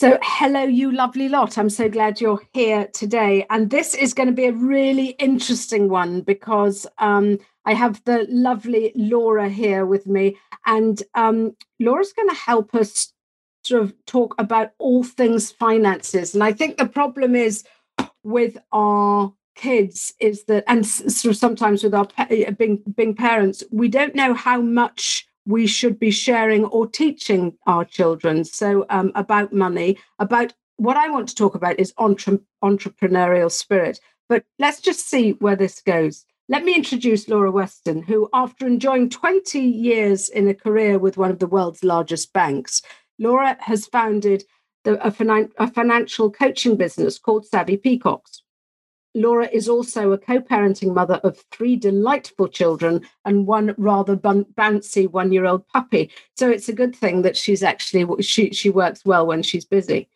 So, hello, you lovely lot. I'm so glad you're here today. And this is going to be a really interesting one because um, I have the lovely Laura here with me. And um, Laura's going to help us sort of talk about all things finances. And I think the problem is with our kids is that, and sort of sometimes with our being, being parents, we don't know how much we should be sharing or teaching our children. So, um, about money, about what I want to talk about is entre- entrepreneurial spirit. But let's just see where this goes. Let me introduce Laura Weston, who, after enjoying 20 years in a career with one of the world's largest banks, Laura has founded the, a, finan- a financial coaching business called Savvy Peacocks. Laura is also a co parenting mother of three delightful children and one rather bouncy one year old puppy. So it's a good thing that she's actually, she, she works well when she's busy.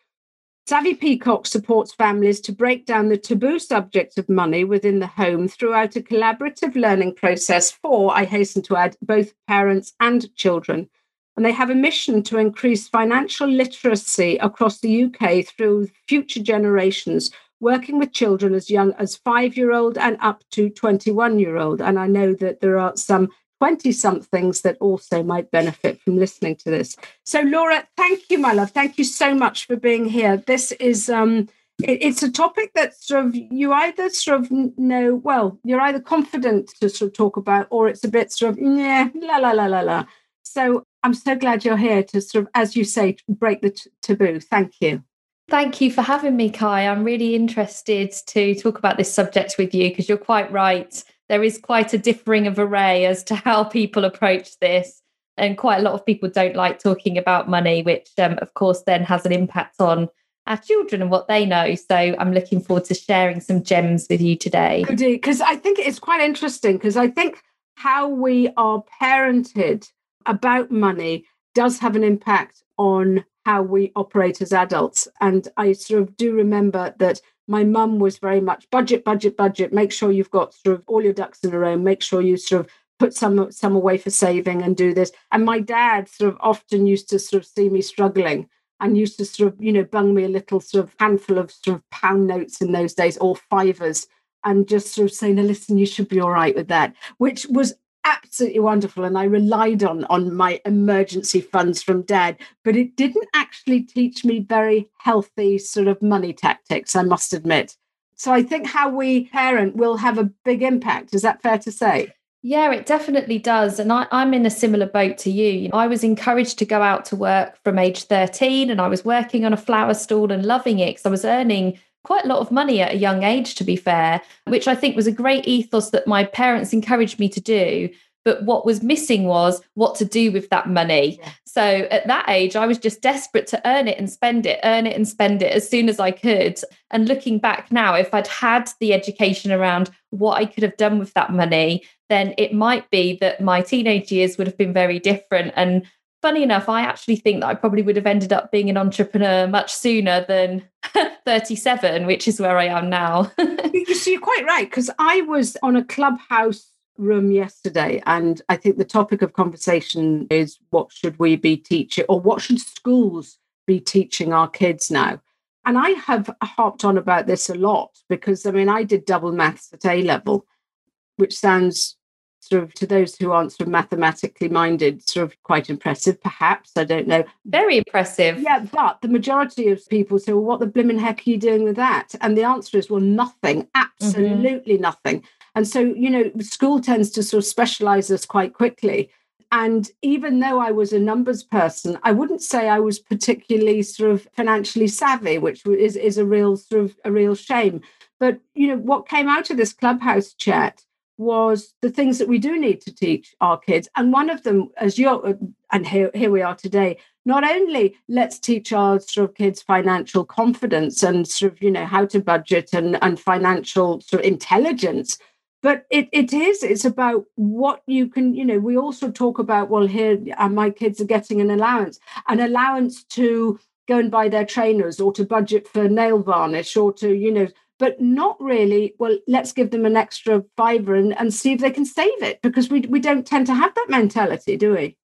Savvy Peacock supports families to break down the taboo subject of money within the home throughout a collaborative learning process for, I hasten to add, both parents and children. And they have a mission to increase financial literacy across the UK through future generations working with children as young as five year old and up to 21 year old. And I know that there are some 20 somethings that also might benefit from listening to this. So, Laura, thank you, my love. Thank you so much for being here. This is. Um, it's a topic that sort of you either sort of know well you're either confident to sort of talk about or it's a bit sort of yeah la la la la la so i'm so glad you're here to sort of as you say break the t- taboo thank you Thank you for having me, Kai. I'm really interested to talk about this subject with you because you're quite right. There is quite a differing of array as to how people approach this. And quite a lot of people don't like talking about money, which, um, of course, then has an impact on our children and what they know. So I'm looking forward to sharing some gems with you today. Because I think it's quite interesting because I think how we are parented about money does have an impact on how we operate as adults. And I sort of do remember that my mum was very much budget, budget, budget. Make sure you've got sort of all your ducks in a row. Make sure you sort of put some some away for saving and do this. And my dad sort of often used to sort of see me struggling and used to sort of you know bung me a little sort of handful of sort of pound notes in those days or fivers and just sort of saying, "Now listen, you should be all right with that," which was absolutely wonderful and i relied on on my emergency funds from dad but it didn't actually teach me very healthy sort of money tactics i must admit so i think how we parent will have a big impact is that fair to say yeah, it definitely does. And I, am in a similar boat to you. I was encouraged to go out to work from age 13 and I was working on a flower stall and loving it because I was earning quite a lot of money at a young age, to be fair, which I think was a great ethos that my parents encouraged me to do. But what was missing was what to do with that money. Yeah. So at that age, I was just desperate to earn it and spend it, earn it and spend it as soon as I could. And looking back now, if I'd had the education around what I could have done with that money, then it might be that my teenage years would have been very different. And funny enough, I actually think that I probably would have ended up being an entrepreneur much sooner than 37, which is where I am now. you see, you're quite right, because I was on a clubhouse room yesterday, and I think the topic of conversation is what should we be teaching, or what should schools be teaching our kids now? And I have harped on about this a lot because I mean, I did double maths at A level, which sounds sort of to those who aren't sort of mathematically minded, sort of quite impressive, perhaps. I don't know. Very impressive. Yeah, but the majority of people say, well, what the blimmin' heck are you doing with that? And the answer is, well, nothing, mm-hmm. absolutely mm-hmm. nothing. And so, you know, school tends to sort of specialize us quite quickly. And even though I was a numbers person, I wouldn't say I was particularly sort of financially savvy, which is, is a real sort of a real shame. But you know, what came out of this clubhouse chat was the things that we do need to teach our kids. And one of them, as you're and here, here we are today, not only let's teach our sort of kids financial confidence and sort of, you know, how to budget and, and financial sort of intelligence, but it, it is it's about what you can you know we also talk about well here uh, my kids are getting an allowance an allowance to go and buy their trainers or to budget for nail varnish or to you know but not really well let's give them an extra fiver and, and see if they can save it because we, we don't tend to have that mentality do we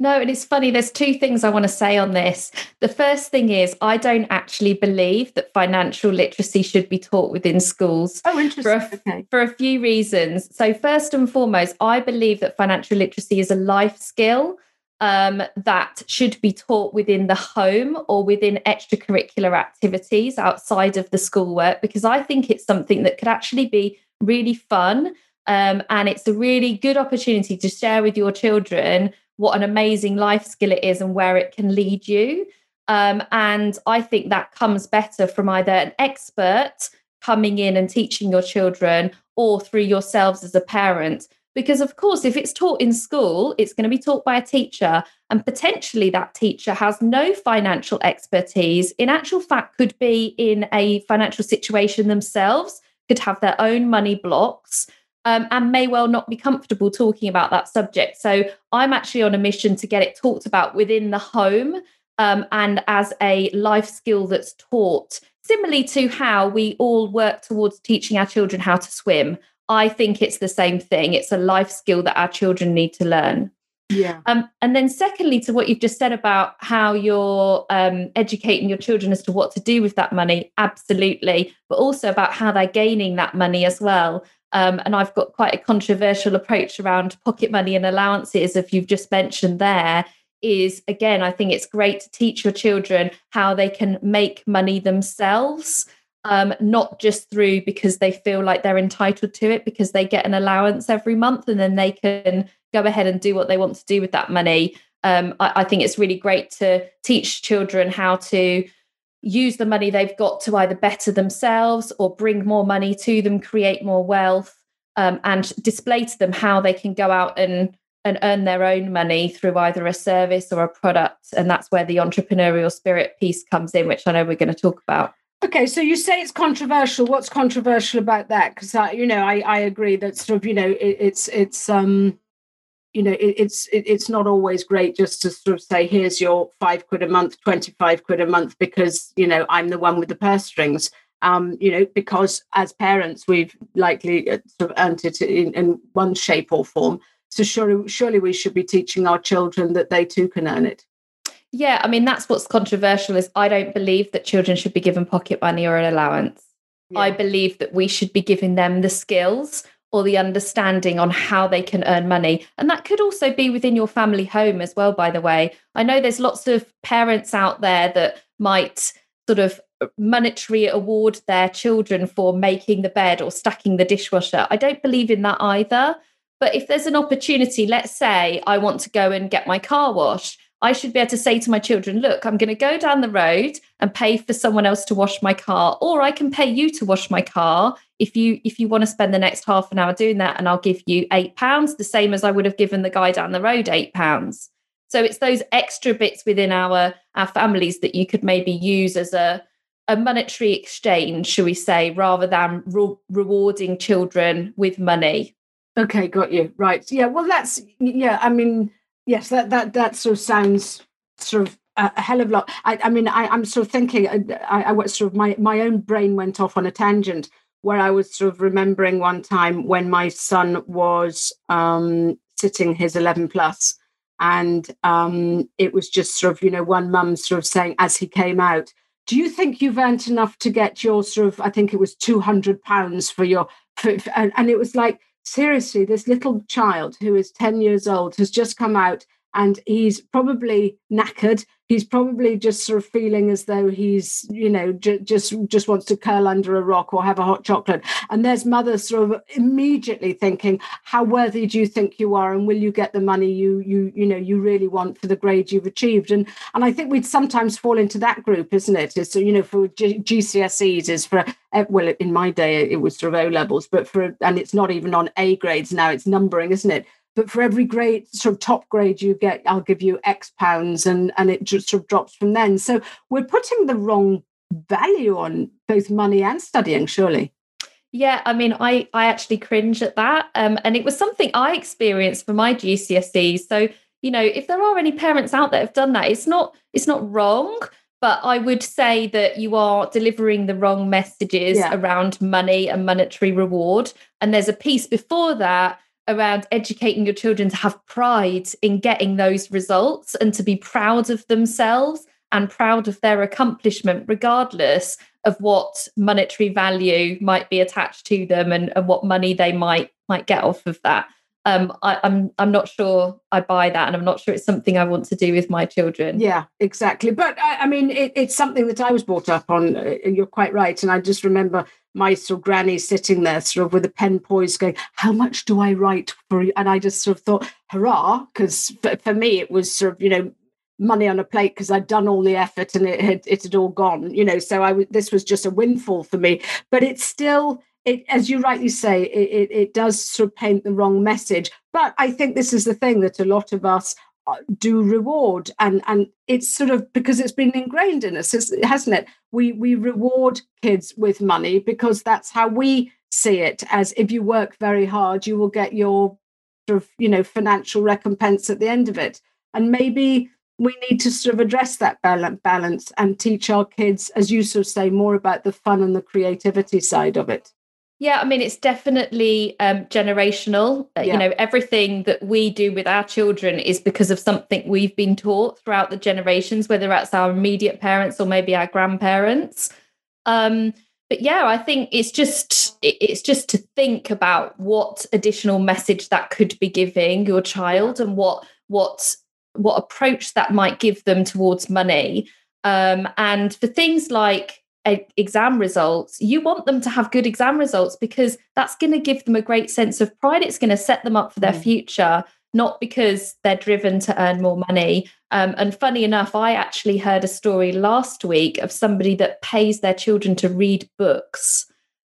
no, and it's funny. There's two things I want to say on this. The first thing is, I don't actually believe that financial literacy should be taught within schools. Oh, interesting. For a, okay. for a few reasons. So, first and foremost, I believe that financial literacy is a life skill um, that should be taught within the home or within extracurricular activities outside of the schoolwork, because I think it's something that could actually be really fun. Um, and it's a really good opportunity to share with your children what an amazing life skill it is and where it can lead you. Um, and I think that comes better from either an expert coming in and teaching your children or through yourselves as a parent. Because, of course, if it's taught in school, it's going to be taught by a teacher, and potentially that teacher has no financial expertise. In actual fact, could be in a financial situation themselves, could have their own money blocks um, and may well not be comfortable talking about that subject. So I'm actually on a mission to get it talked about within the home um, and as a life skill that's taught, similarly to how we all work towards teaching our children how to swim. I think it's the same thing. It's a life skill that our children need to learn. Yeah. Um, and then, secondly, to what you've just said about how you're um, educating your children as to what to do with that money, absolutely, but also about how they're gaining that money as well. Um, and I've got quite a controversial approach around pocket money and allowances, if you've just mentioned there. Is again, I think it's great to teach your children how they can make money themselves, um, not just through because they feel like they're entitled to it because they get an allowance every month and then they can go ahead and do what they want to do with that money. Um, I, I think it's really great to teach children how to use the money they've got to either better themselves or bring more money to them, create more wealth, um, and display to them how they can go out and and earn their own money through either a service or a product. And that's where the entrepreneurial spirit piece comes in, which I know we're going to talk about. Okay, so you say it's controversial. What's controversial about that? Because you know, I, I agree that sort of you know it, it's it's um you know it, it's it, it's not always great just to sort of say here's your five quid a month 25 quid a month because you know i'm the one with the purse strings um you know because as parents we've likely uh, sort of earned it in, in one shape or form so surely surely we should be teaching our children that they too can earn it yeah i mean that's what's controversial is i don't believe that children should be given pocket money or an allowance yeah. i believe that we should be giving them the skills or the understanding on how they can earn money. And that could also be within your family home as well, by the way. I know there's lots of parents out there that might sort of monetary award their children for making the bed or stacking the dishwasher. I don't believe in that either. But if there's an opportunity, let's say I want to go and get my car washed, I should be able to say to my children, look, I'm going to go down the road and pay for someone else to wash my car, or I can pay you to wash my car if you if you want to spend the next half an hour doing that, and I'll give you eight pounds, the same as I would have given the guy down the road eight pounds. So it's those extra bits within our our families that you could maybe use as a a monetary exchange, shall we say, rather than re- rewarding children with money. Okay, got you. Right. Yeah. Well, that's yeah. I mean yes, that that that sort of sounds sort of a, hell of a lot. I, I mean, I, i'm sort of thinking. I, I was sort of my my own brain went off on a tangent where I was sort of remembering one time when my son was um, sitting his 11 plus, and um, it was just sort of you know one mum sort of saying as he came out. Do you think you've earned enough to get your sort of? I think it was two hundred pounds for your, for, and, and it was like seriously, this little child who is 10 years old has just come out and he's probably knackered. He's probably just sort of feeling as though he's you know j- just just wants to curl under a rock or have a hot chocolate. And there's mother sort of immediately thinking how worthy do you think you are and will you get the money you you you know you really want for the grade you've achieved? And and i think we'd sometimes fall into that group isn't it? So you know for G- gcse's is for eh, well in my day it was sort of o levels but for and it's not even on a grades now it's numbering isn't it but for every grade sort of top grade you get i'll give you x pounds and and it just sort of drops from then so we're putting the wrong value on both money and studying surely yeah i mean i i actually cringe at that um, and it was something i experienced for my gcse's so you know if there are any parents out there have done that it's not it's not wrong but I would say that you are delivering the wrong messages yeah. around money and monetary reward. And there's a piece before that around educating your children to have pride in getting those results and to be proud of themselves and proud of their accomplishment, regardless of what monetary value might be attached to them and, and what money they might might get off of that. Um, I, am I'm, I'm not sure I buy that, and I'm not sure it's something I want to do with my children. Yeah, exactly. But I, I mean, it, it's something that I was brought up on. Uh, you're quite right, and I just remember my sort of granny sitting there sort of with a pen poised going how much do i write for you? And i just sort of thought hurrah because for, me it was sort of you know money on a plate because i'd done all the effort and it had it had all gone you know so i this was just a windfall for me. But it's still it as you rightly say it, it, it does sort of paint the wrong message. But i think this is the thing that a lot of us do reward. And and it's sort of because it's been ingrained in us hasn't it? We we reward kids with money because that's how we see it as if you work very hard you will get your sort of you know financial recompense at the end of it. And maybe we need to sort of address that balance and teach our kids as you sort of say more about the fun and the creativity side of it yeah, I mean, it's definitely um, generational. Uh, yeah. You know, everything that we do with our children is because of something we've been taught throughout the generations, whether that's our immediate parents or maybe our grandparents. Um, but yeah, I think it's just it's just to think about what additional message that could be giving your child and what what what approach that might give them towards money. Um, and for things like exam results, you want them to have good exam results because that's going to give them a great sense of pride. It's going to set them up for their mm. future, not because they're driven to earn more money. Um, and funny enough, I actually heard a story last week of somebody that pays their children to read books.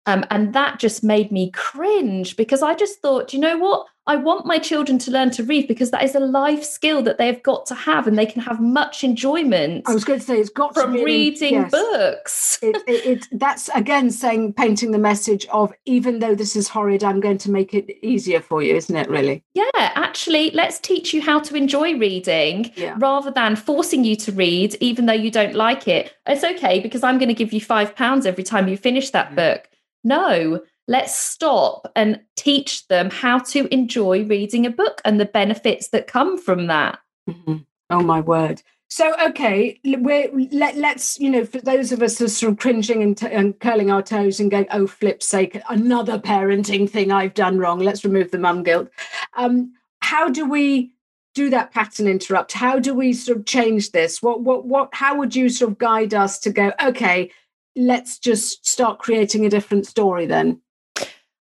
Um, and that just made me cringe because I just thought, you know what? I want my children to learn to read because that is a life skill that they've got to have and they can have much enjoyment. I was going to say it's got from reading yes. books. it, it, it, that's again saying painting the message of even though this is horrid, I'm going to make it easier for you, isn't it? Really? Yeah, actually, let's teach you how to enjoy reading yeah. rather than forcing you to read, even though you don't like it. It's okay because I'm going to give you five pounds every time you finish that mm. book. No, let's stop and teach them how to enjoy reading a book and the benefits that come from that. Mm-hmm. Oh my word. So okay, we're let, us you know for those of us who are sort of cringing and, t- and, curling our toes and going, oh flip's sake, another parenting thing I've done wrong. Let's remove the mum guilt. Um, how do we do that pattern interrupt? How do we sort of change this? What what what? How would you sort of guide us to go? Okay, let's just start creating a different story then.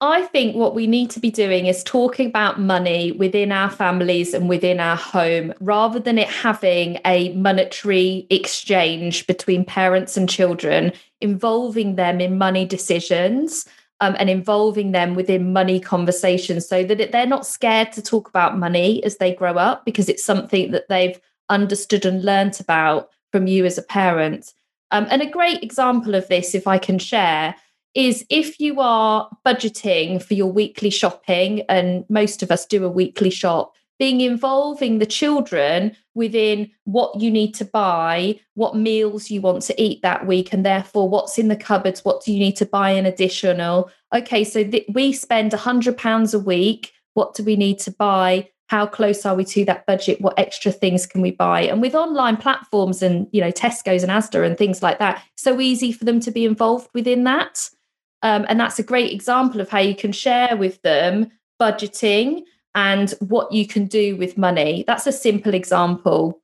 I think what we need to be doing is talking about money within our families and within our home rather than it having a monetary exchange between parents and children, involving them in money decisions um, and involving them within money conversations so that it, they're not scared to talk about money as they grow up because it's something that they've understood and learnt about from you as a parent. Um, and a great example of this, if I can share, is if you are budgeting for your weekly shopping, and most of us do a weekly shop, being involving the children within what you need to buy, what meals you want to eat that week, and therefore what's in the cupboards, what do you need to buy in additional. Okay, so th- we spend £100 a week. What do we need to buy? How close are we to that budget? What extra things can we buy? And with online platforms and you know Tesco's and Asda and things like that, so easy for them to be involved within that. Um, and that's a great example of how you can share with them budgeting and what you can do with money. That's a simple example.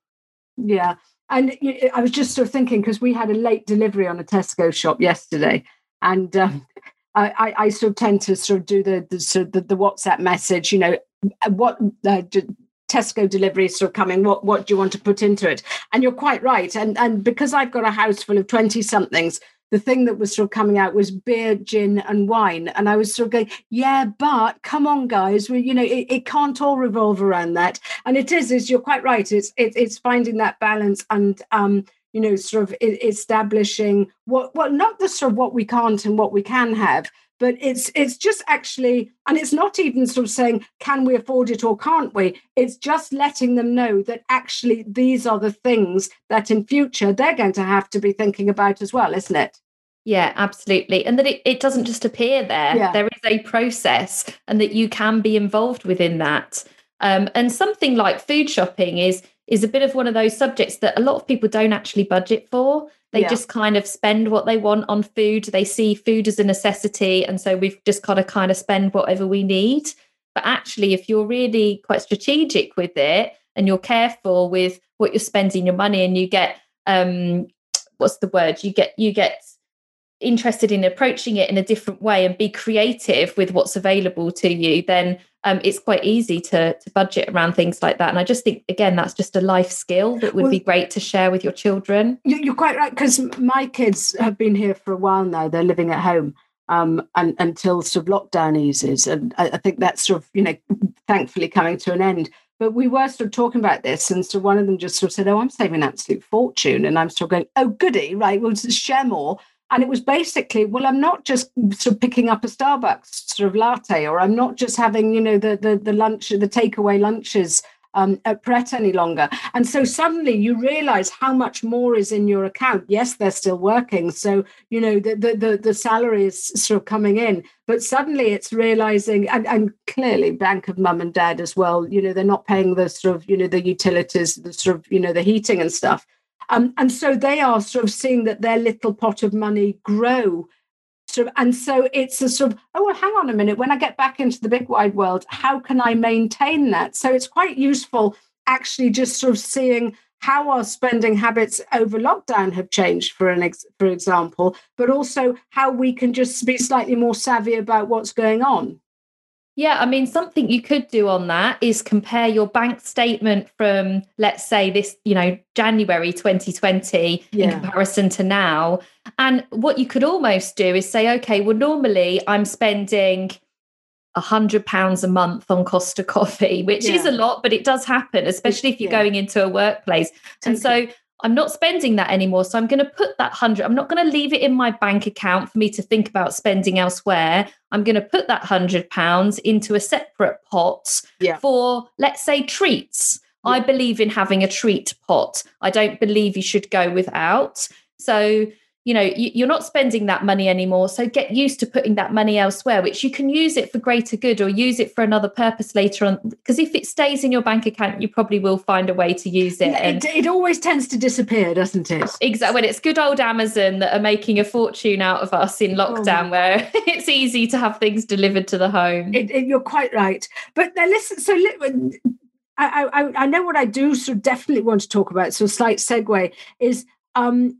Yeah. And I was just sort of thinking because we had a late delivery on a Tesco shop yesterday, and um, I, I, sort of tend to sort of do the the, sort of the, the WhatsApp message, you know, what uh, Tesco delivery sort of coming. What what do you want to put into it? And you're quite right. And and because I've got a house full of twenty somethings, the thing that was sort of coming out was beer, gin, and wine. And I was sort of going, yeah, but come on, guys, we, you know, it, it can't all revolve around that. And it is, is you're quite right. It's it, it's finding that balance and um, you know, sort of establishing what well, not the sort of what we can't and what we can have, but it's it's just actually and it's not even sort of saying can we afford it or can't we? It's just letting them know that actually these are the things that in future they're going to have to be thinking about as well isn't it? Yeah absolutely. And that it, it doesn't just appear there. Yeah. there is a process and that you can be involved within that. Um, and something like food shopping is is a bit of one of those subjects that a lot of people don't actually budget for. They yeah. just kind of spend what they want on food. They see food as a necessity. And so we've just got to kind of spend whatever we need. But actually, if you're really quite strategic with it and you're careful with what you're spending your money and you get um what's the word? You get you get interested in approaching it in a different way and be creative with what's available to you, then um, it's quite easy to, to budget around things like that. And I just think, again, that's just a life skill that would well, be great to share with your children. You're quite right, because my kids have been here for a while now. They're living at home. Um, and until sort of lockdown eases, and I, I think that's sort of you know thankfully coming to an end. But we were sort of talking about this, and so one of them just sort of said, "Oh, I'm saving an absolute fortune," and I'm still going, "Oh, goody, right? We'll just share more." And it was basically, well, I'm not just sort of picking up a Starbucks sort of latte, or I'm not just having, you know, the the, the lunch, the takeaway lunches um, at Pret any longer. And so suddenly you realize how much more is in your account. Yes, they're still working. So, you know, the, the, the, the salary is sort of coming in, but suddenly it's realizing, and, and clearly bank of mum and dad as well, you know, they're not paying the sort of, you know, the utilities, the sort of, you know, the heating and stuff. Um, and so they are sort of seeing that their little pot of money grow. Sort of, and so it's a sort of, oh, well, hang on a minute. When I get back into the big wide world, how can I maintain that? So it's quite useful actually just sort of seeing how our spending habits over lockdown have changed for an ex- for example but also how we can just be slightly more savvy about what's going on yeah, I mean, something you could do on that is compare your bank statement from, let's say, this, you know, January 2020 yeah. in comparison to now. And what you could almost do is say, okay, well, normally I'm spending a hundred pounds a month on Costa coffee, which yeah. is a lot, but it does happen, especially if you're yeah. going into a workplace. And so I'm not spending that anymore. So I'm going to put that hundred, I'm not going to leave it in my bank account for me to think about spending elsewhere. I'm going to put that hundred pounds into a separate pot yeah. for, let's say, treats. Yeah. I believe in having a treat pot. I don't believe you should go without. So you know you're not spending that money anymore so get used to putting that money elsewhere which you can use it for greater good or use it for another purpose later on because if it stays in your bank account you probably will find a way to use it and it, it always tends to disappear doesn't it exactly when it's good old amazon that are making a fortune out of us in lockdown oh. where it's easy to have things delivered to the home it, it, you're quite right but now listen so I, I, I know what I do so definitely want to talk about. So a slight segue is um,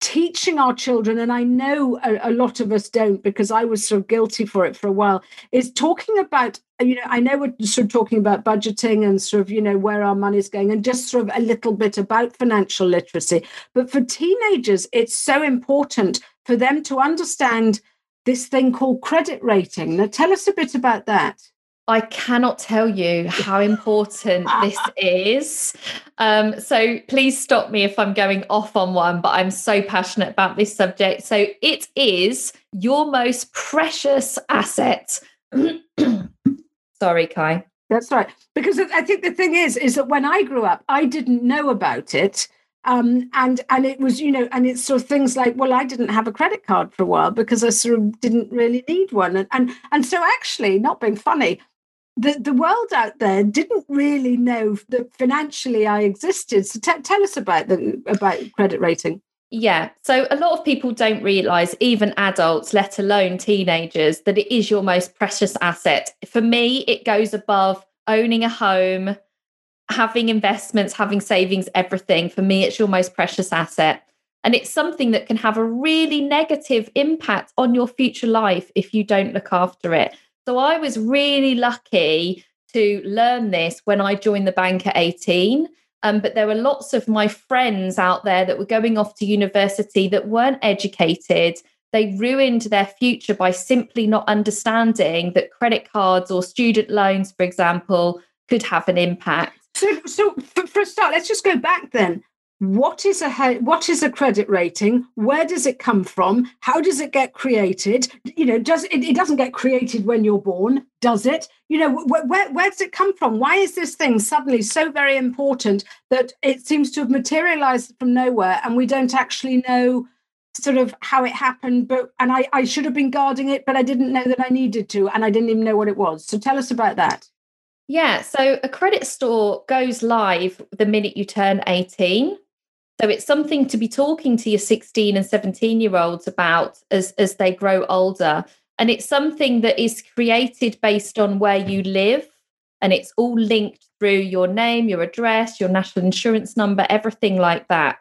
teaching our children and i know a, a, lot of us don't because i was so guilty for it for a while is talking about you know i know we're sort of talking about budgeting and sort of you know where our money's going and just sort of a little bit about financial literacy. But for teenagers it's so important for them to understand this thing called credit rating. Now tell us a bit about that I cannot tell you how important this is. Um, so please stop me if I'm going off on one, but I'm so passionate about this subject. So it is your most precious asset. Sorry, Kai. That's right. Because I think the thing is, is that when I grew up, I didn't know about it. Um, and and it was you know and it's sort of things like well I didn't have a credit card for a while because I sort of didn't really need one and and, and so actually not being funny the, the world out there didn't really know that financially I existed. So t- tell us about the about credit rating. Yeah. So a lot of people don't realize, even adults, let alone teenagers, that it is your most precious asset. For me, it goes above owning a home, having investments, having savings, everything. For me, it's your most precious asset. And it's something that can have a really negative impact on your future life if you don't look after it. So I was really lucky to learn this when I joined the bank at 18. Um, but there were lots of my friends out there that were going off to university that weren't educated. They ruined their future by simply not understanding that credit cards or student loans, for example, could have an impact. So, so for, for a start, let's just go back then what is a what is a credit rating? Where does it come from? How does it get created? You know does it, it doesn't get created when you're born does it? You know wh- where, where does it come from? Why is this thing suddenly so very important that it seems to have materialized from nowhere and we don't actually know sort of how it happened but and I, I should have been guarding it but i didn't know that i needed to and i didn't even know what it was. So tell us about that. Yeah so a credit score goes live the minute you turn 18 so it's something to be talking to your 16 and 17 year olds about as, as they grow older. And it's something that is created based on where you live. And it's all linked through your name, your address, your national insurance number, everything like that.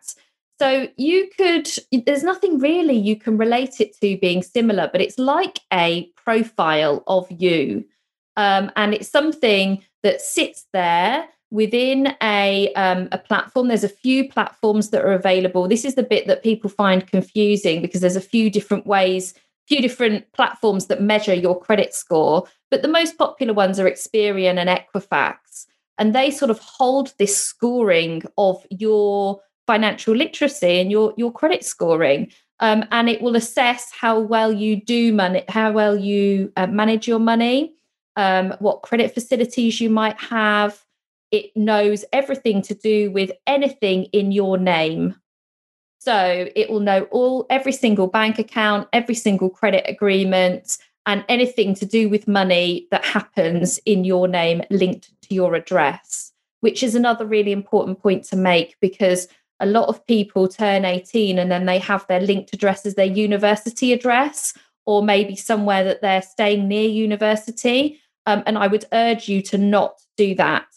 So you could, there's nothing really you can relate it to being similar, but it's like a profile of you. Um, and it's something that sits there within a um, a platform there's a few platforms that are available. This is the bit that people find confusing because there's a few different ways few different platforms that measure your credit score but the most popular ones are experian and equifax and they sort of hold this scoring of your financial literacy and your your credit scoring um, and it will assess how well you do money how well you uh, manage your money um, what credit facilities you might have it knows everything to do with anything in your name. So it will know all every single bank account, every single credit agreement, and anything to do with money that happens in your name linked to your address, which is another really important point to make because a lot of people turn 18 and then they have their linked address as their university address or maybe somewhere that they're staying near university. Um, and I would urge you to not do that.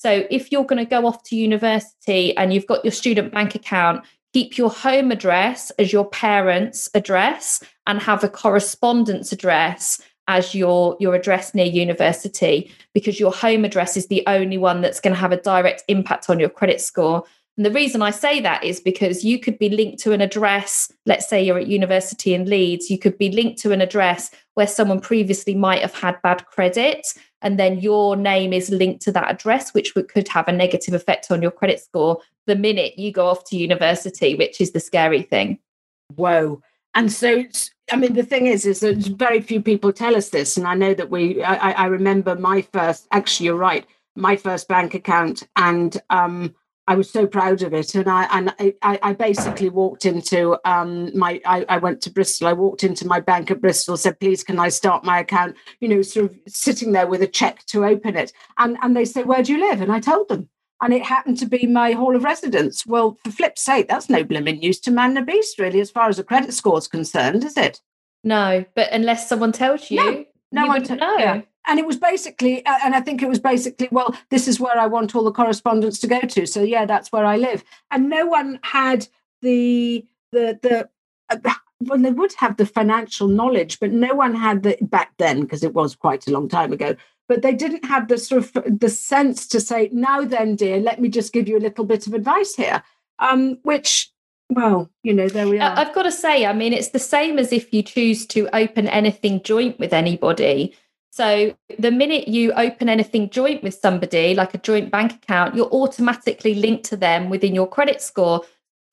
So if you're going to go off to university and you've got your student bank account, keep your home address as your parents' address and have a correspondence address as your your address near university because your home address is the only one that's going to have a direct impact on your credit score and the reason I say that is because you could be linked to an address, let's say you're at university in Leeds, you could be linked to an address where someone previously might have had bad credit. And then your name is linked to that address, which could have a negative effect on your credit score the minute you go off to university, which is the scary thing. Whoa. And so, I mean, the thing is, is that very few people tell us this. And I know that we, I, I remember my first, actually, you're right, my first bank account. And um, I was so proud of it, and I and I, I basically walked into um, my. I, I, went to Bristol. I walked into my bank at Bristol. Said, "Please, can I start my account?" You know, sort of sitting there with a check to open it, and and they say, "Where do you live?" And I told them, and it happened to be my hall of residence. Well, for flip's sake, that's no blimmin' news to man the beast, really, as far as a credit score is concerned, is it? No, but unless someone tells you, no, no you know. Yeah and it was basically and i think it was basically well this is where i want all the correspondence to go to so yeah that's where i live and no one had the the the uh, well they would have the financial knowledge but no one had the back then because it was quite a long time ago but they didn't have the sort of the sense to say now then dear let me just give you a little bit of advice here um which well, you know, there we are. I've got to say, I mean, it's the same as if you choose to open anything joint with anybody. So the minute you open anything joint with somebody, like a joint bank account, you're automatically linked to them within your credit score.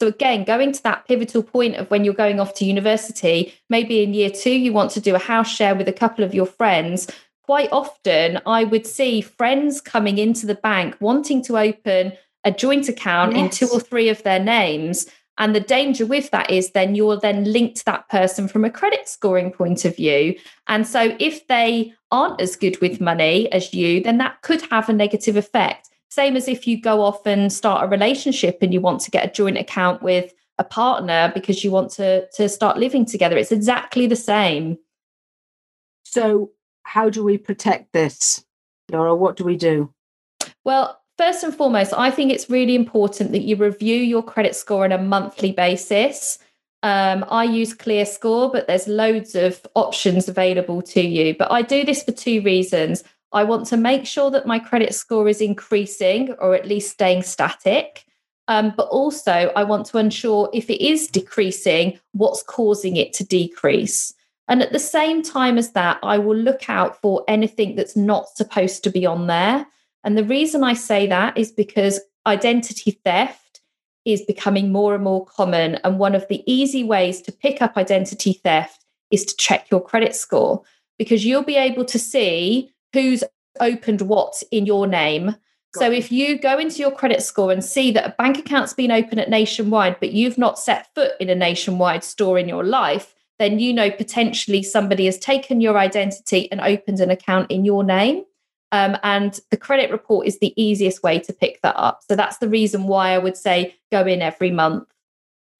So again, going to that pivotal point of when you're going off to university, maybe in year two, you want to do a house share with a couple of your friends. Quite often, I would see friends coming into the bank wanting to open a joint account yes. in two or three of their names. And the danger with that is then you're then linked to that person from a credit scoring point of view. And so if they aren't as good with money as you, then that could have a negative effect. Same as if you go off and start a relationship and you want to get a joint account with a partner because you want to to start living together. It's exactly the same. So, how do we protect this, Laura? What do we do? Well, first and foremost, I think it's really important that you review your credit score on a monthly basis. Um, I use ClearScore, but there's loads of options available to you. But I do this for two reasons. I want to make sure that my credit score is increasing or at least staying static. Um, but also, I want to ensure if it is decreasing, what's causing it to decrease. And at the same time as that, I will look out for anything that's not supposed to be on there. And the reason I say that is because identity theft is becoming more and more common. And one of the easy ways to pick up identity theft is to check your credit score because you'll be able to see who's opened what in your name. Got so it. if you go into your credit score and see that a bank account's been open at Nationwide, but you've not set foot in a Nationwide store in your life, then you know potentially somebody has taken your identity and opened an account in your name. Um, and the credit report is the easiest way to pick that up. So that's the reason why I would say go in every month.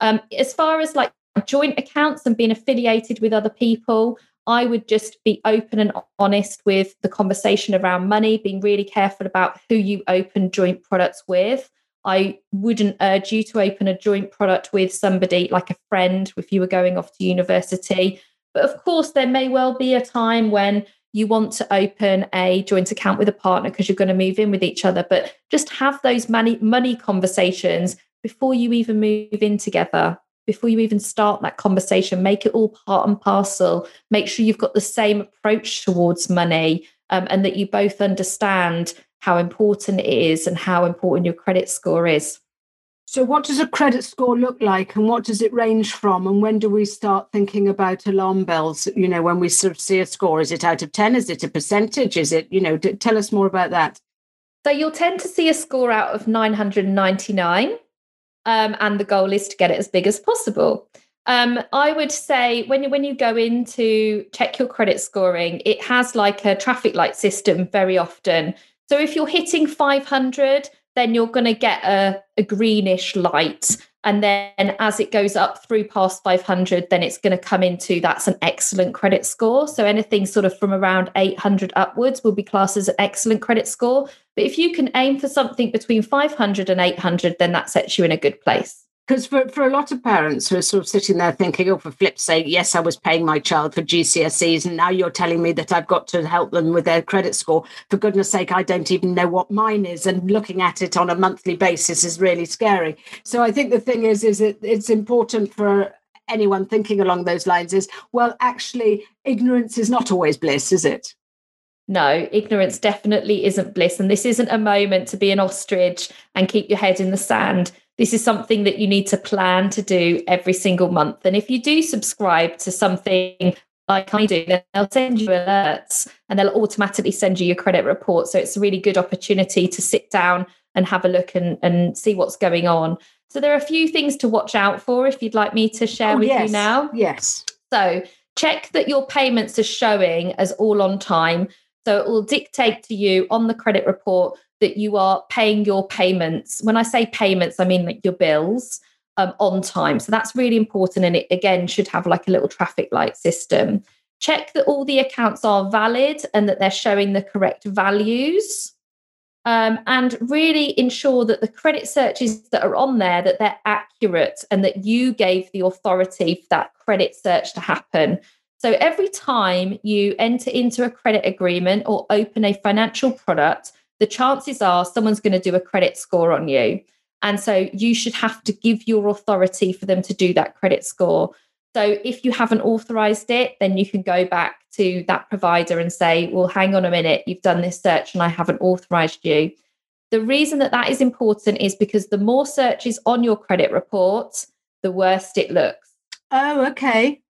Um, as far as like joint accounts and being affiliated with other people, I would just be open and honest with the conversation around money, being really careful about who you open joint products with. I wouldn't urge you to open a joint product with somebody like a friend if you were going off to university. But of course, there may well be a time when you want to open a joint account with a partner because you're going to move in with each other. But just have those money money conversations before you even move in together before you even start that conversation make it all part and parcel make sure you've got the same approach towards money um, and that you both understand how important it is and how important your credit score is so what does a credit score look like and what does it range from? And when do we start thinking about alarm bells? You know when we sort of see a score is it out of 10 is it a percentage? Is it you know tell us more about that. So you'll tend to see a score out of 999 um, and the goal is to get it as big as possible. Um, I would say when you when you go in to check your credit scoring, it has like a traffic light system very often. So if you're hitting 500, then you're going to get a, a greenish light. And then as it goes up through past 500 then it's going to come into that's an excellent credit score. So anything sort of from around 800 upwards will be classed as an excellent credit score. But if you can aim for something between 500 and 800 then that sets you in a good place because for, for a lot of parents who are sort of sitting there thinking, oh, for flip's sake, yes, I was paying my child for GCSEs, and now you're telling me that I've got to help them with their credit score. For goodness sake, I don't even know what mine is, and looking at it on a monthly basis is really scary. So I think the thing is, is it, it's important for anyone thinking along those lines is, well, actually, ignorance is not always bliss, is it? No, ignorance definitely isn't bliss. And this isn't a moment to be an ostrich and keep your head in the sand this is something that you need to plan to do every single month. And if you do subscribe to something like I do, then they'll send you alerts and they'll automatically send you your credit report. So it's a really good opportunity to sit down and have a look and, and see what's going on. So there are a few things to watch out for if you'd like me to share oh, with yes. you now. Yes. So check that your payments are showing as all on time. So it will dictate to you on the credit report that you are paying your payments. When I say payments, I mean like your bills um, on time. So that's really important. And it again should have like a little traffic light system. Check that all the accounts are valid and that they're showing the correct values. Um, and really ensure that the credit searches that are on there that they're accurate and that you gave the authority for that credit search to happen so every time you enter into a credit agreement or open a financial product the chances are someone's going to do a credit score on you. And so you should have to give your authority for them to do that credit score. So if you haven't authorized it, then you can go back to that provider and say, well, hang on a minute, you've done this search and I haven't authorized you. The reason that that is important is because the more searches on your credit report, the worse it looks. Oh, okay.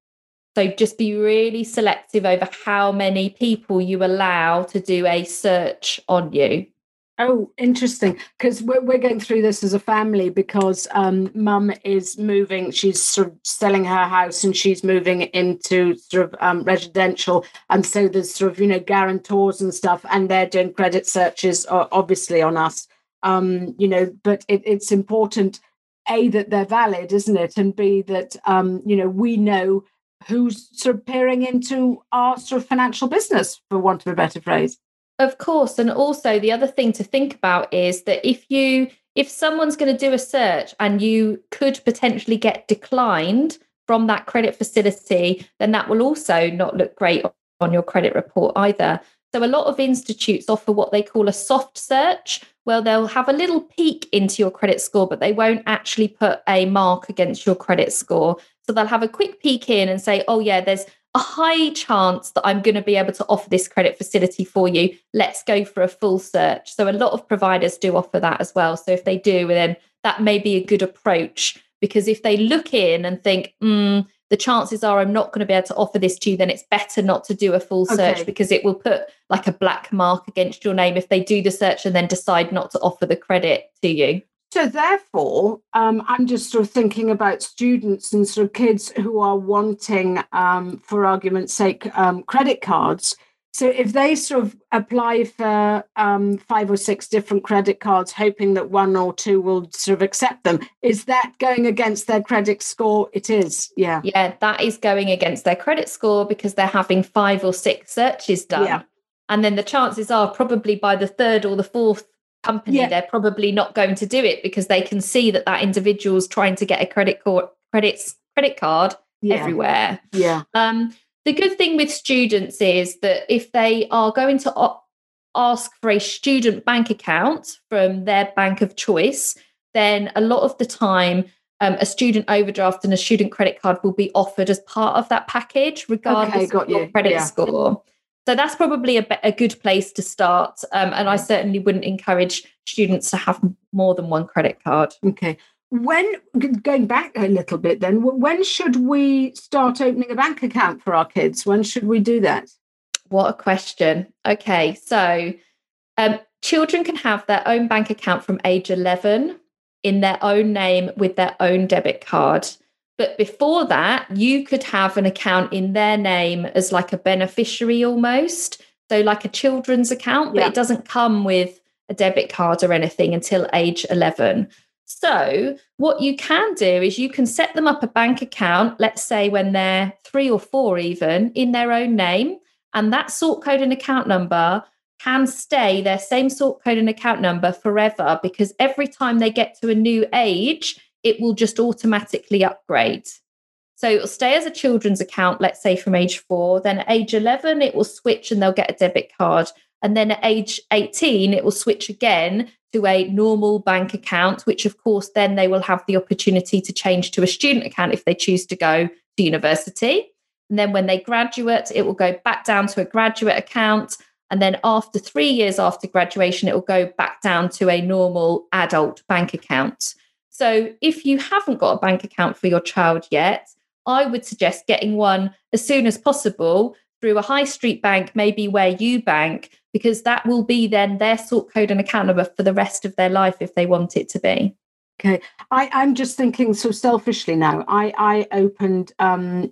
So just be really selective over how many people you allow to do a search on you. Oh, interesting. Because we're, we're going through this as a family because um, mum is moving. She's sort of selling her house and she's moving into sort of um, residential. And so there's sort of, you know, guarantors and stuff, and they're doing credit searches, uh, obviously, on us. Um, you know, but it, it's important a that they're valid, isn't it, and b that um, you know we know who's sort of peering into our sort of financial business, for want of a better phrase. Of course, and also the other thing to think about is that if you if someone's going to do a search and you could potentially get declined from that credit facility, then that will also not look great on your credit report either. So, a lot of institutes offer what they call a soft search, where they'll have a little peek into your credit score, but they won't actually put a mark against your credit score. So, they'll have a quick peek in and say, oh, yeah, there's a high chance that I'm going to be able to offer this credit facility for you. Let's go for a full search. So, a lot of providers do offer that as well. So, if they do, then that may be a good approach because if they look in and think, mm, the chances are I'm not going to be able to offer this to you, then it's better not to do a full search okay. because it will put like a black mark against your name if they do the search and then decide not to offer the credit to you. So therefore, um, I'm just sort of thinking about students and sort of kids who are wanting, um, for argument's sake, um, credit cards. So if they sort of apply for um, five or six different credit cards, hoping that one or two will sort of accept them, is that going against their credit score? It is, yeah. Yeah, that is going against their credit score because they're having five or six searches done. Yeah. And then the chances are probably by the third or the fourth company, yeah. they're probably not going to do it because they can see that that individual's trying to get a credit card, credit, credit card yeah. everywhere. Yeah. Um, the good thing with students is that if they are going to ask for a student bank account from their bank of choice, then a lot of the time, um, a student overdraft and a student credit card will be offered as part of that package, regardless okay, of your credit yeah. score. So that's probably a, a good place to start. Um, and I certainly wouldn't encourage students to have more than one credit card. Okay. When going back a little bit then when should we start opening a bank account for our kids? When should we do that? What a question. Okay so um, children can have their own bank account from age 11 in their own name with their own debit card but before that you could have an account in their name as like a beneficiary almost. So like a children's account but yeah. it doesn't come with a debit card or anything until age 11 so, what you can do is you can set them up a bank account, let's say when they're three or four, even in their own name, and that sort code and account number can stay their same sort code and account number forever because every time they get to a new age, it will just automatically upgrade. So it'll stay as a children's account, let's say from age four. Then at age 11, it will switch and they'll get a debit card. And then at age 18, it will switch again to a normal bank account, which of course then they will have the opportunity to change to a student account if they choose to go to university. And then when they graduate, it will go back down to a graduate account. And then after three years after graduation, it will go back down to a normal adult bank account. So if you haven't got a bank account for your child yet, I would suggest getting one as soon as possible through a high street bank, maybe where you bank, because that will be then their sort code and account number for the rest of their life if they want it to be. Okay. I, I'm just thinking so selfishly now. I, I opened um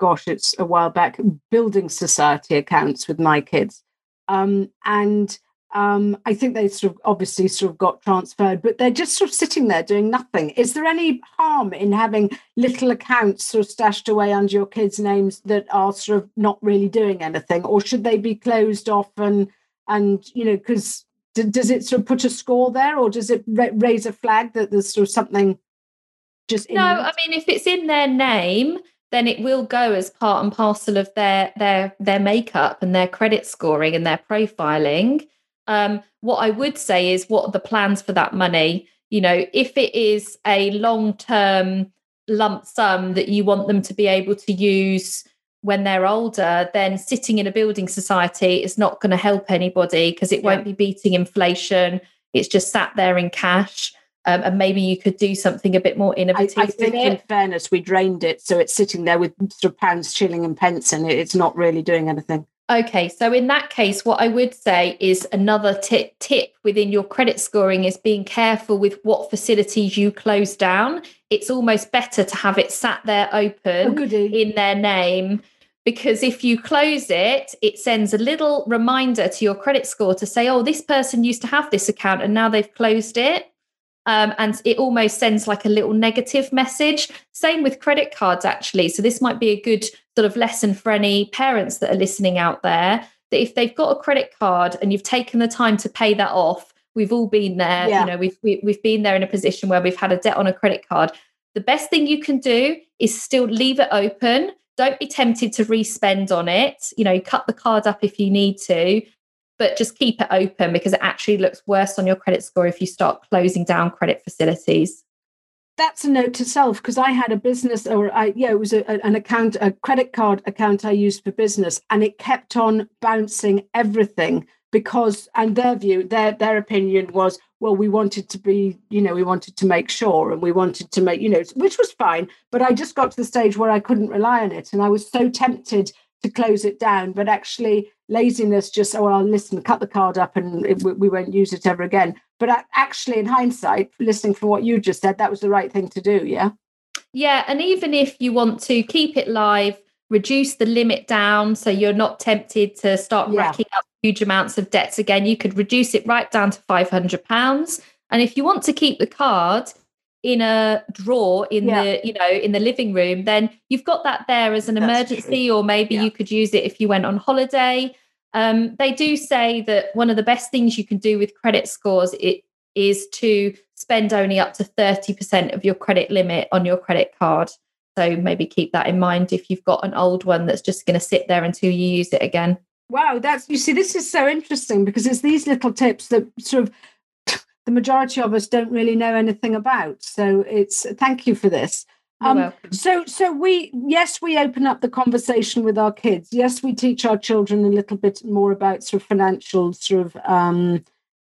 gosh, it's a while back, building society accounts with my kids. Um, and um, I think they sort of obviously sort of got transferred, but they're just sort of sitting there doing nothing. Is there any harm in having little accounts sort of stashed away under your kids' names that are sort of not really doing anything, or should they be closed off and and you know because does it sort of put a score there, or does it raise a flag that there's sort of something just no? I mean, if it's in their name, then it will go as part and parcel of their their their makeup and their credit scoring and their profiling um, what I would say is, what are the plans for that money? You know, if it is a long term lump sum that you want them to be able to use when they're older, then sitting in a building society is not going to help anybody because it yeah. won't be beating inflation. It's just sat there in cash. Um, and maybe you could do something a bit more innovative. I, I think, in fairness, we drained it, so it's sitting there with sort of pounds, shilling, and pence, and it's not really doing anything. Okay, so in that case, what I would say is another tip, tip within your credit scoring is being careful with what facilities you close down. It's almost better to have it sat there open oh, in their name because if you close it, it sends a little reminder to your credit score to say, oh, this person used to have this account and now they've closed it. Um, and it almost sends like a little negative message. Same with credit cards, actually. So, this might be a good sort of lesson for any parents that are listening out there that if they've got a credit card and you've taken the time to pay that off, we've all been there. Yeah. You know, we've we, have we have been there in a position where we've had a debt on a credit card. The best thing you can do is still leave it open. Don't be tempted to respend on it. You know, cut the card up if you need to, but just keep it open because it actually looks worse on your credit score if you start closing down credit facilities that's a note to self because I had a business or I yeah it was a, an account a credit card account I used for business and it kept on bouncing everything because and their view their their opinion was well we wanted to be you know we wanted to make sure and we wanted to make you know which was fine but I just got to the stage where I couldn't rely on it and I was so tempted to close it down but actually laziness just oh well, I'll listen cut the card up and it, we won't use it ever again. But actually in hindsight listening from what you just said that was the right thing to do yeah? Yeah and even if you want to keep it live reduce the limit down so you're not tempted to start yeah. racking up huge amounts of debts again you could reduce it right down to 500 pounds. And if you want to keep the card in a drawer in yeah. the you know in the living room then you've got that there as an That's emergency true. or maybe yeah. you could use it if you went on holiday um, they do say that one of the best things you can do with credit scores it, is to spend only up to 30% of your credit limit on your credit card so maybe keep that in mind if you've got an old one that's just going to sit there until you use it again wow that's you see this is so interesting because it's these little tips that sort of the majority of us don't really know anything about. So it's thank you for this. Um, so so we yes we open up the conversation with our kids. Yes, we teach our children a little bit more about sort of financial sort of um,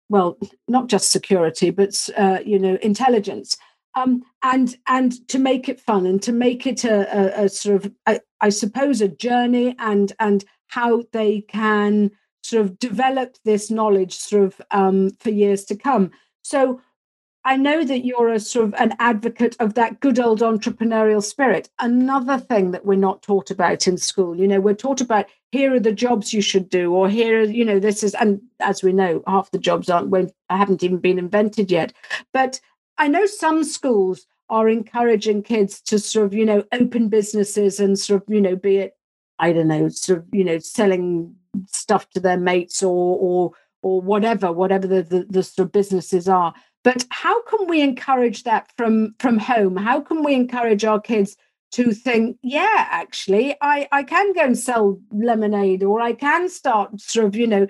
well not just security but uh, you know intelligence. Um, and and to make it fun and to make it a, a, a sort of I suppose a journey and and how they can sort of develop this knowledge sort of um, for years to come. So I know that you're a sort of an advocate of that good old entrepreneurial spirit. Another thing that we're not taught about in school, you know, we're taught about here are the jobs you should do, or here, are, you know, this is, and as we know, half the jobs aren't, won't, haven't even been invented yet. But I know some schools are encouraging kids to sort of, you know, open businesses and sort of, you know, be it, I don't know, sort of, you know, selling stuff to their mates or, or, or whatever, whatever the, the, the sort of businesses are. But how can we encourage that from from home? How can we encourage our kids to think, yeah, actually, I, I can go and sell lemonade, or I can start sort of, you know,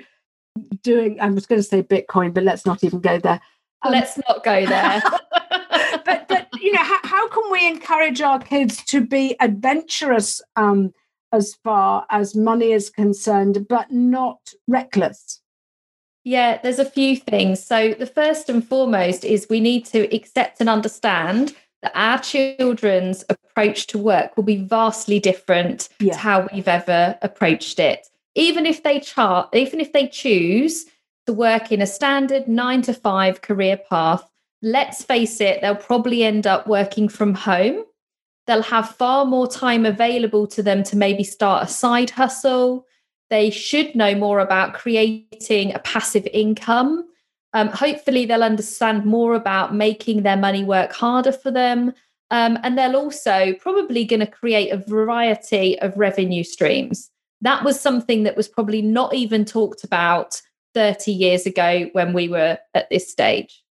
doing. I was going to say Bitcoin, but let's not even go there. Um, let's not go there. but, but you know, how, how can we encourage our kids to be adventurous um, as far as money is concerned, but not reckless? Yeah, there's a few things. So, the first and foremost is we need to accept and understand that our children's approach to work will be vastly different yeah. to how we've ever approached it. Even if they chart, even if they choose to work in a standard nine to five career path, let's face it, they'll probably end up working from home. They'll have far more time available to them to maybe start a side hustle, they should know more about creating a passive income. Um, hopefully, they'll understand more about making their money work harder for them. Um, and they'll also probably going to create a variety of revenue streams. That was something that was probably not even talked about 30 years ago when we were at this stage.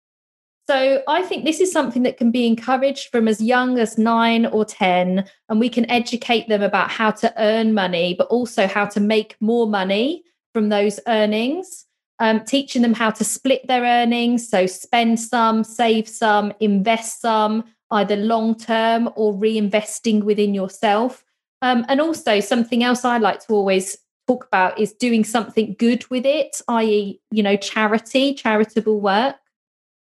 So I think this is something that can be encouraged from as young as nine or 10, and we can educate them about how to earn money, but also how to make more money from those earnings. Um, teaching them how to split their earnings. So spend some, save some, invest some, either long term or reinvesting within yourself. Um, and also, something else I like to always talk about is doing something good with it, i.e., you know, charity, charitable work.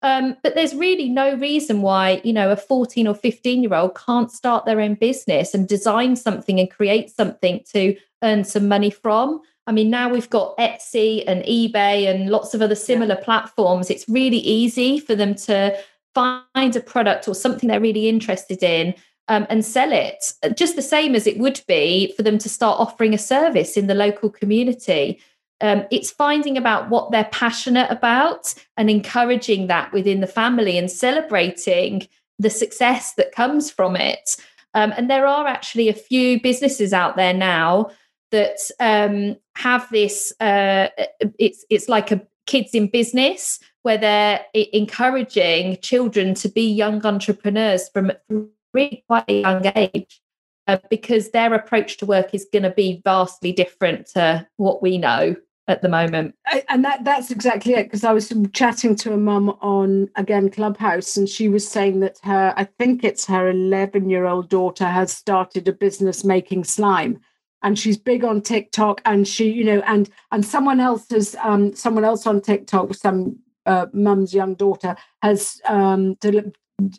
Um, but there's really no reason why, you know, a 14 or 15 year old can't start their own business and design something and create something to earn some money from. I mean, now we've got Etsy and eBay and lots of other similar yeah. platforms. It's really easy for them to find a product or something they're really interested in um, and sell it, just the same as it would be for them to start offering a service in the local community. Um, it's finding about what they're passionate about and encouraging that within the family and celebrating the success that comes from it. Um, and there are actually a few businesses out there now that um, have this. Uh, it's it's like a kids in business where they're encouraging children to be young entrepreneurs from really quite a young age. Uh, because their approach to work is going to be vastly different to what we know at the moment. And that that's exactly it. Because I was chatting to a mum on again Clubhouse, and she was saying that her, I think it's her 11 year old daughter, has started a business making slime. And she's big on TikTok, and she, you know, and and someone else has, um, someone else on TikTok, some uh, mum's young daughter has um,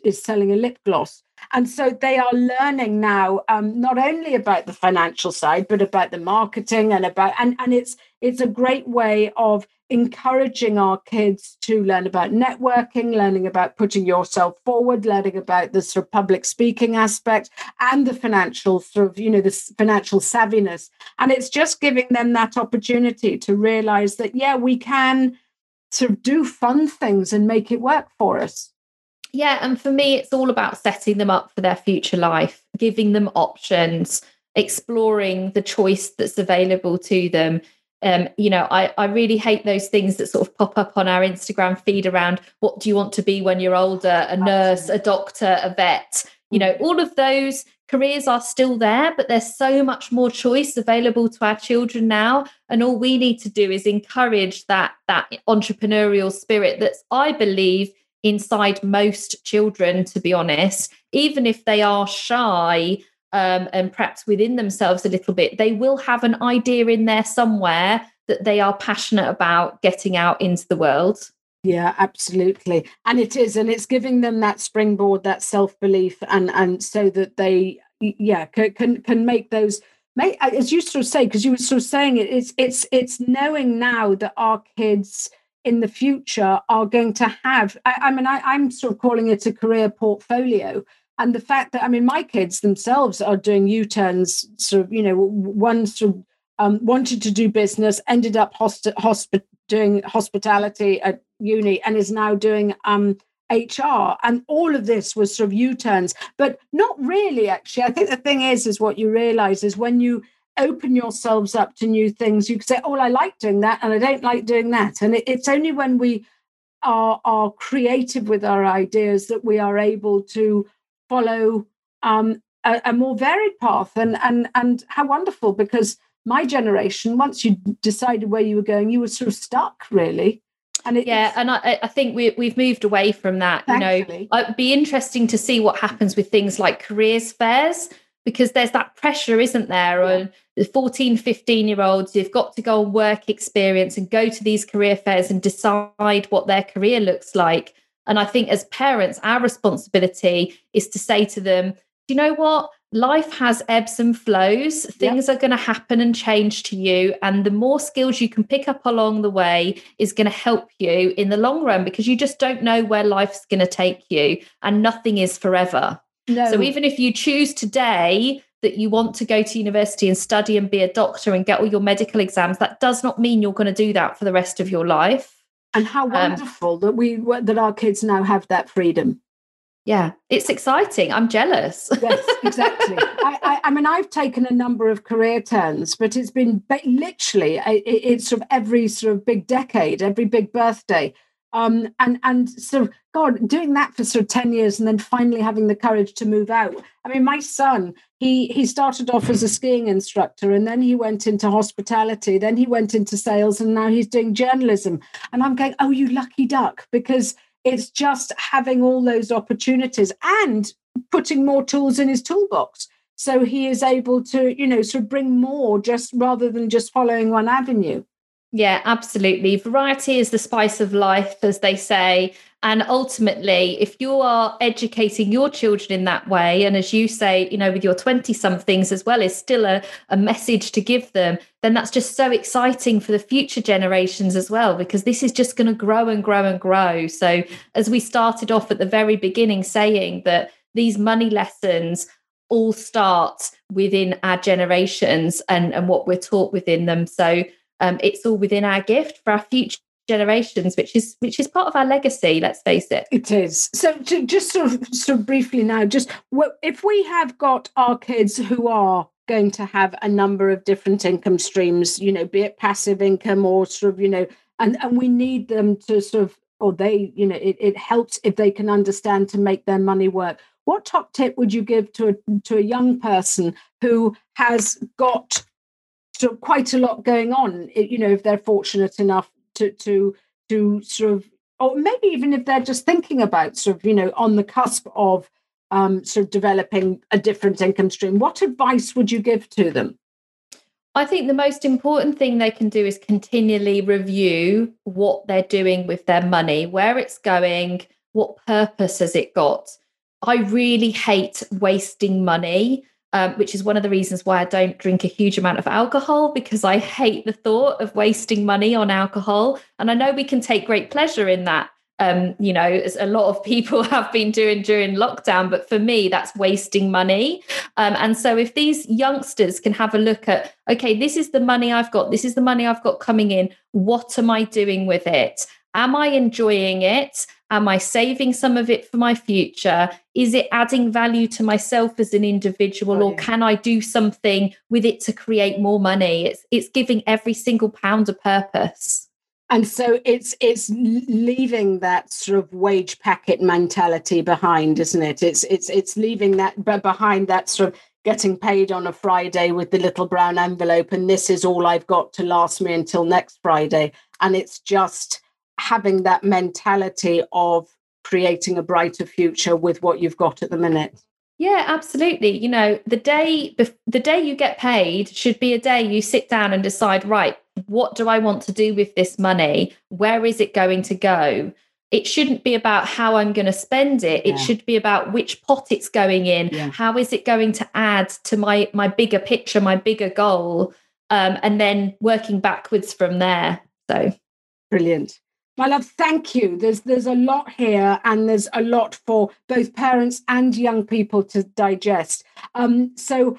is selling a lip gloss, and so they are learning now um, not only about the financial side, but about the marketing and about and and it's it's a great way of encouraging our kids to learn about networking, learning about putting yourself forward, learning about the sort of public speaking aspect and the financial sort of, you know, the financial savviness. And it's just giving them that opportunity to realize that, yeah, we can sort of do fun things and make it work for us. Yeah. And for me, it's all about setting them up for their future life, giving them options, exploring the choice that's available to them um, you know, I, I really hate those things that sort of pop up on our Instagram feed around what do you want to be when you're older? A nurse, a doctor, a vet. You know, all of those careers are still there, but there's so much more choice available to our children now. And all we need to do is encourage that that entrepreneurial spirit that's, I believe, inside most children, to be honest, even if they are shy um, and perhaps within themselves a little bit, they will have an idea in there somewhere that they are passionate about getting out into the world. Yeah, absolutely. And it is, and it's giving them that springboard, that self-belief, and and so that they, yeah, can can, can make those. Make, as you sort of say, because you were sort of saying it, it's it's it's knowing now that our kids in the future are going to have. I, I mean, I, I'm sort of calling it a career portfolio and the fact that I mean, my kids themselves are doing U-turns. Sort of, you know, one sort of um, wanted to do business, ended up hospi- doing hospitality at uni, and is now doing um, HR. And all of this was sort of U-turns, but not really. Actually, I think the thing is, is what you realise is when you open yourselves up to new things, you can say, "Oh, I like doing that, and I don't like doing that." And it, it's only when we are are creative with our ideas that we are able to follow um, a, a, more varied path. And and and how wonderful because my generation once you decided where you were going you were sort of stuck really. And it, yeah and I, I think we, we've moved away from that thankfully. you know. It'd be interesting to see what happens with things like careers fairs because there's that pressure isn't there yeah. on the 14 15 year olds who've got to go on work experience and go to these career fairs and decide what their career looks like and I think as parents, our responsibility is to say to them, do you know what? Life has ebbs and flows. Things yep. are going to happen and change to you. And the more skills you can pick up along the way is going to help you in the long run because you just don't know where life's going to take you and nothing is forever. No. So even if you choose today that you want to go to university and study and be a doctor and get all your medical exams, that does not mean you're going to do that for the rest of your life. And how um, wonderful um, that we that our kids now have that freedom. Yeah it's exciting. I'm jealous. Yes exactly. I, I, I, mean i've taken a number of career turns but it's been literally it, it's sort of every sort of big decade every big birthday um, and and of God doing that for sort of ten years, and then finally having the courage to move out. I mean, my son he he started off as a skiing instructor, and then he went into hospitality, then he went into sales, and now he's doing journalism. And I'm going, oh, you lucky duck, because it's just having all those opportunities and putting more tools in his toolbox so he is able to you know sort of bring more just rather than just following one avenue yeah, absolutely. Variety is the spice of life, as they say. And ultimately, if you are educating your children in that way, and as you say, you know, with your 20 somethings as well, is still a, a message to give them, then that's just so exciting for the future generations as well, because this is just going to grow and grow and grow. So, as we started off at the very beginning saying that these money lessons all start within our generations and, and what we're taught within them. So, um, it's all within our gift for our future generations which is which is part of our legacy let's face it. It is. So to, just sort of sort of briefly now just if we have got our kids who are going to have a number of different income streams you know be it passive income or sort of you know and and we need them to sort of or they you know it, it helps if they can understand to make their money work. What top tip would you give to a to a young person who has got quite a lot going on you know if they're fortunate enough to to to sort of or maybe even if they're just thinking about sort of you know on the cusp of um, sort of developing a different income stream what advice would you give to them I think the most important thing they can do is continually review what they're doing with their money, where it's going, what purpose has it got. I really hate wasting money um, which is one of the reasons why I don't drink a huge amount of alcohol because I hate the thought of wasting money on alcohol. And I know we can take great pleasure in that. Um, you know, as a lot of people have been doing during lockdown, but for me, that's wasting money. Um, and so, if these youngsters can have a look at, okay, this is the money I've got, this is the money I've got coming in, what am I doing with it? Am I enjoying it? Am I saving some of it for my future? Is it adding value to myself as an individual, or can I do something with it to create more money? It's it's giving every single pound a purpose. And so it's it's leaving that sort of wage packet mentality behind, isn't it? It's it's it's leaving that behind that sort of getting paid on a Friday with the little brown envelope, and this is all I've got to last me until next Friday. And it's just having that mentality of creating a brighter future with what you've got at the minute? Yeah absolutely. You know the day the day you get paid should be a day you sit down and decide right what do i want to do with this money? Where is it going to go? It shouldn't be about how i'm going to spend it. It yeah. should be about which pot it's going in yeah. how is it going to add to my my bigger picture my bigger goal um, and then working backwards from there. So brilliant my love, thank you. There's there's a lot here, and there's a lot for both parents and young people to digest. Um, so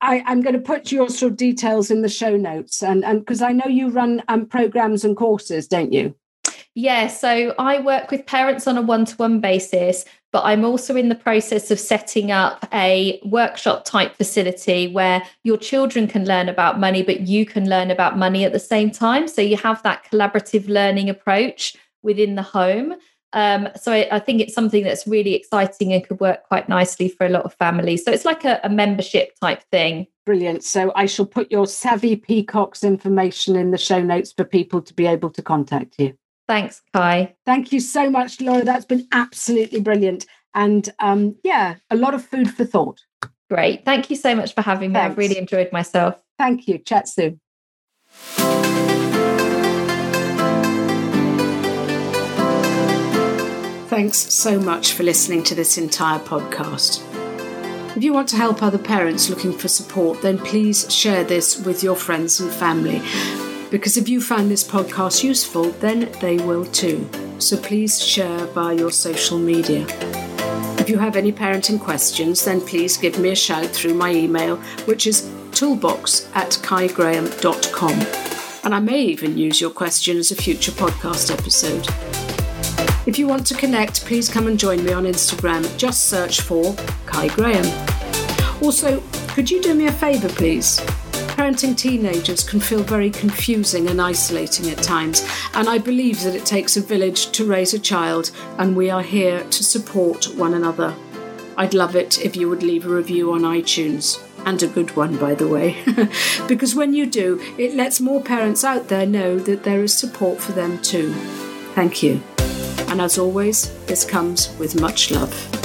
I, am going to put your sort of details in the show notes, and and because I know you run um, programs and courses, don't you? Yeah, so I work with parents on a one to one basis, but I'm also in the process of setting up a workshop type facility where your children can learn about money, but you can learn about money at the same time. So you have that collaborative learning approach within the home. Um, so I, I, think it's something that's really exciting and could work quite nicely for a lot of families. So it's like a, a membership type thing. Brilliant. So I shall put your Savvy Peacocks information in the show notes for people to be able to contact you. Thanks, Kai. Thank you so much, Laura. That's been absolutely brilliant. And um, yeah, a lot of food for thought. Great. Thank you so much for having me. Thanks. I've really enjoyed myself. Thank you. Chat soon. Thanks so much for listening to this entire podcast. If you want to help other parents looking for support, then please share this with your friends and family because if you find this podcast useful, then they will too. So please share via your social media. If you have any parenting questions, then please give me a shout through my email, which is toolbox at kaigraham.com. And I may even use your question as a future podcast episode. If you want to connect, please come and join me on Instagram. Just search for Kai Graham. Also, could you do me a favour, please? Parenting teenagers can feel very confusing and isolating at times, and I believe that it takes a village to raise a child, and we are here to support one another. I'd love it if you would leave a review on iTunes, and a good one, by the way, because when you do, it lets more parents out there know that there is support for them too. Thank you. And as always, this comes with much love.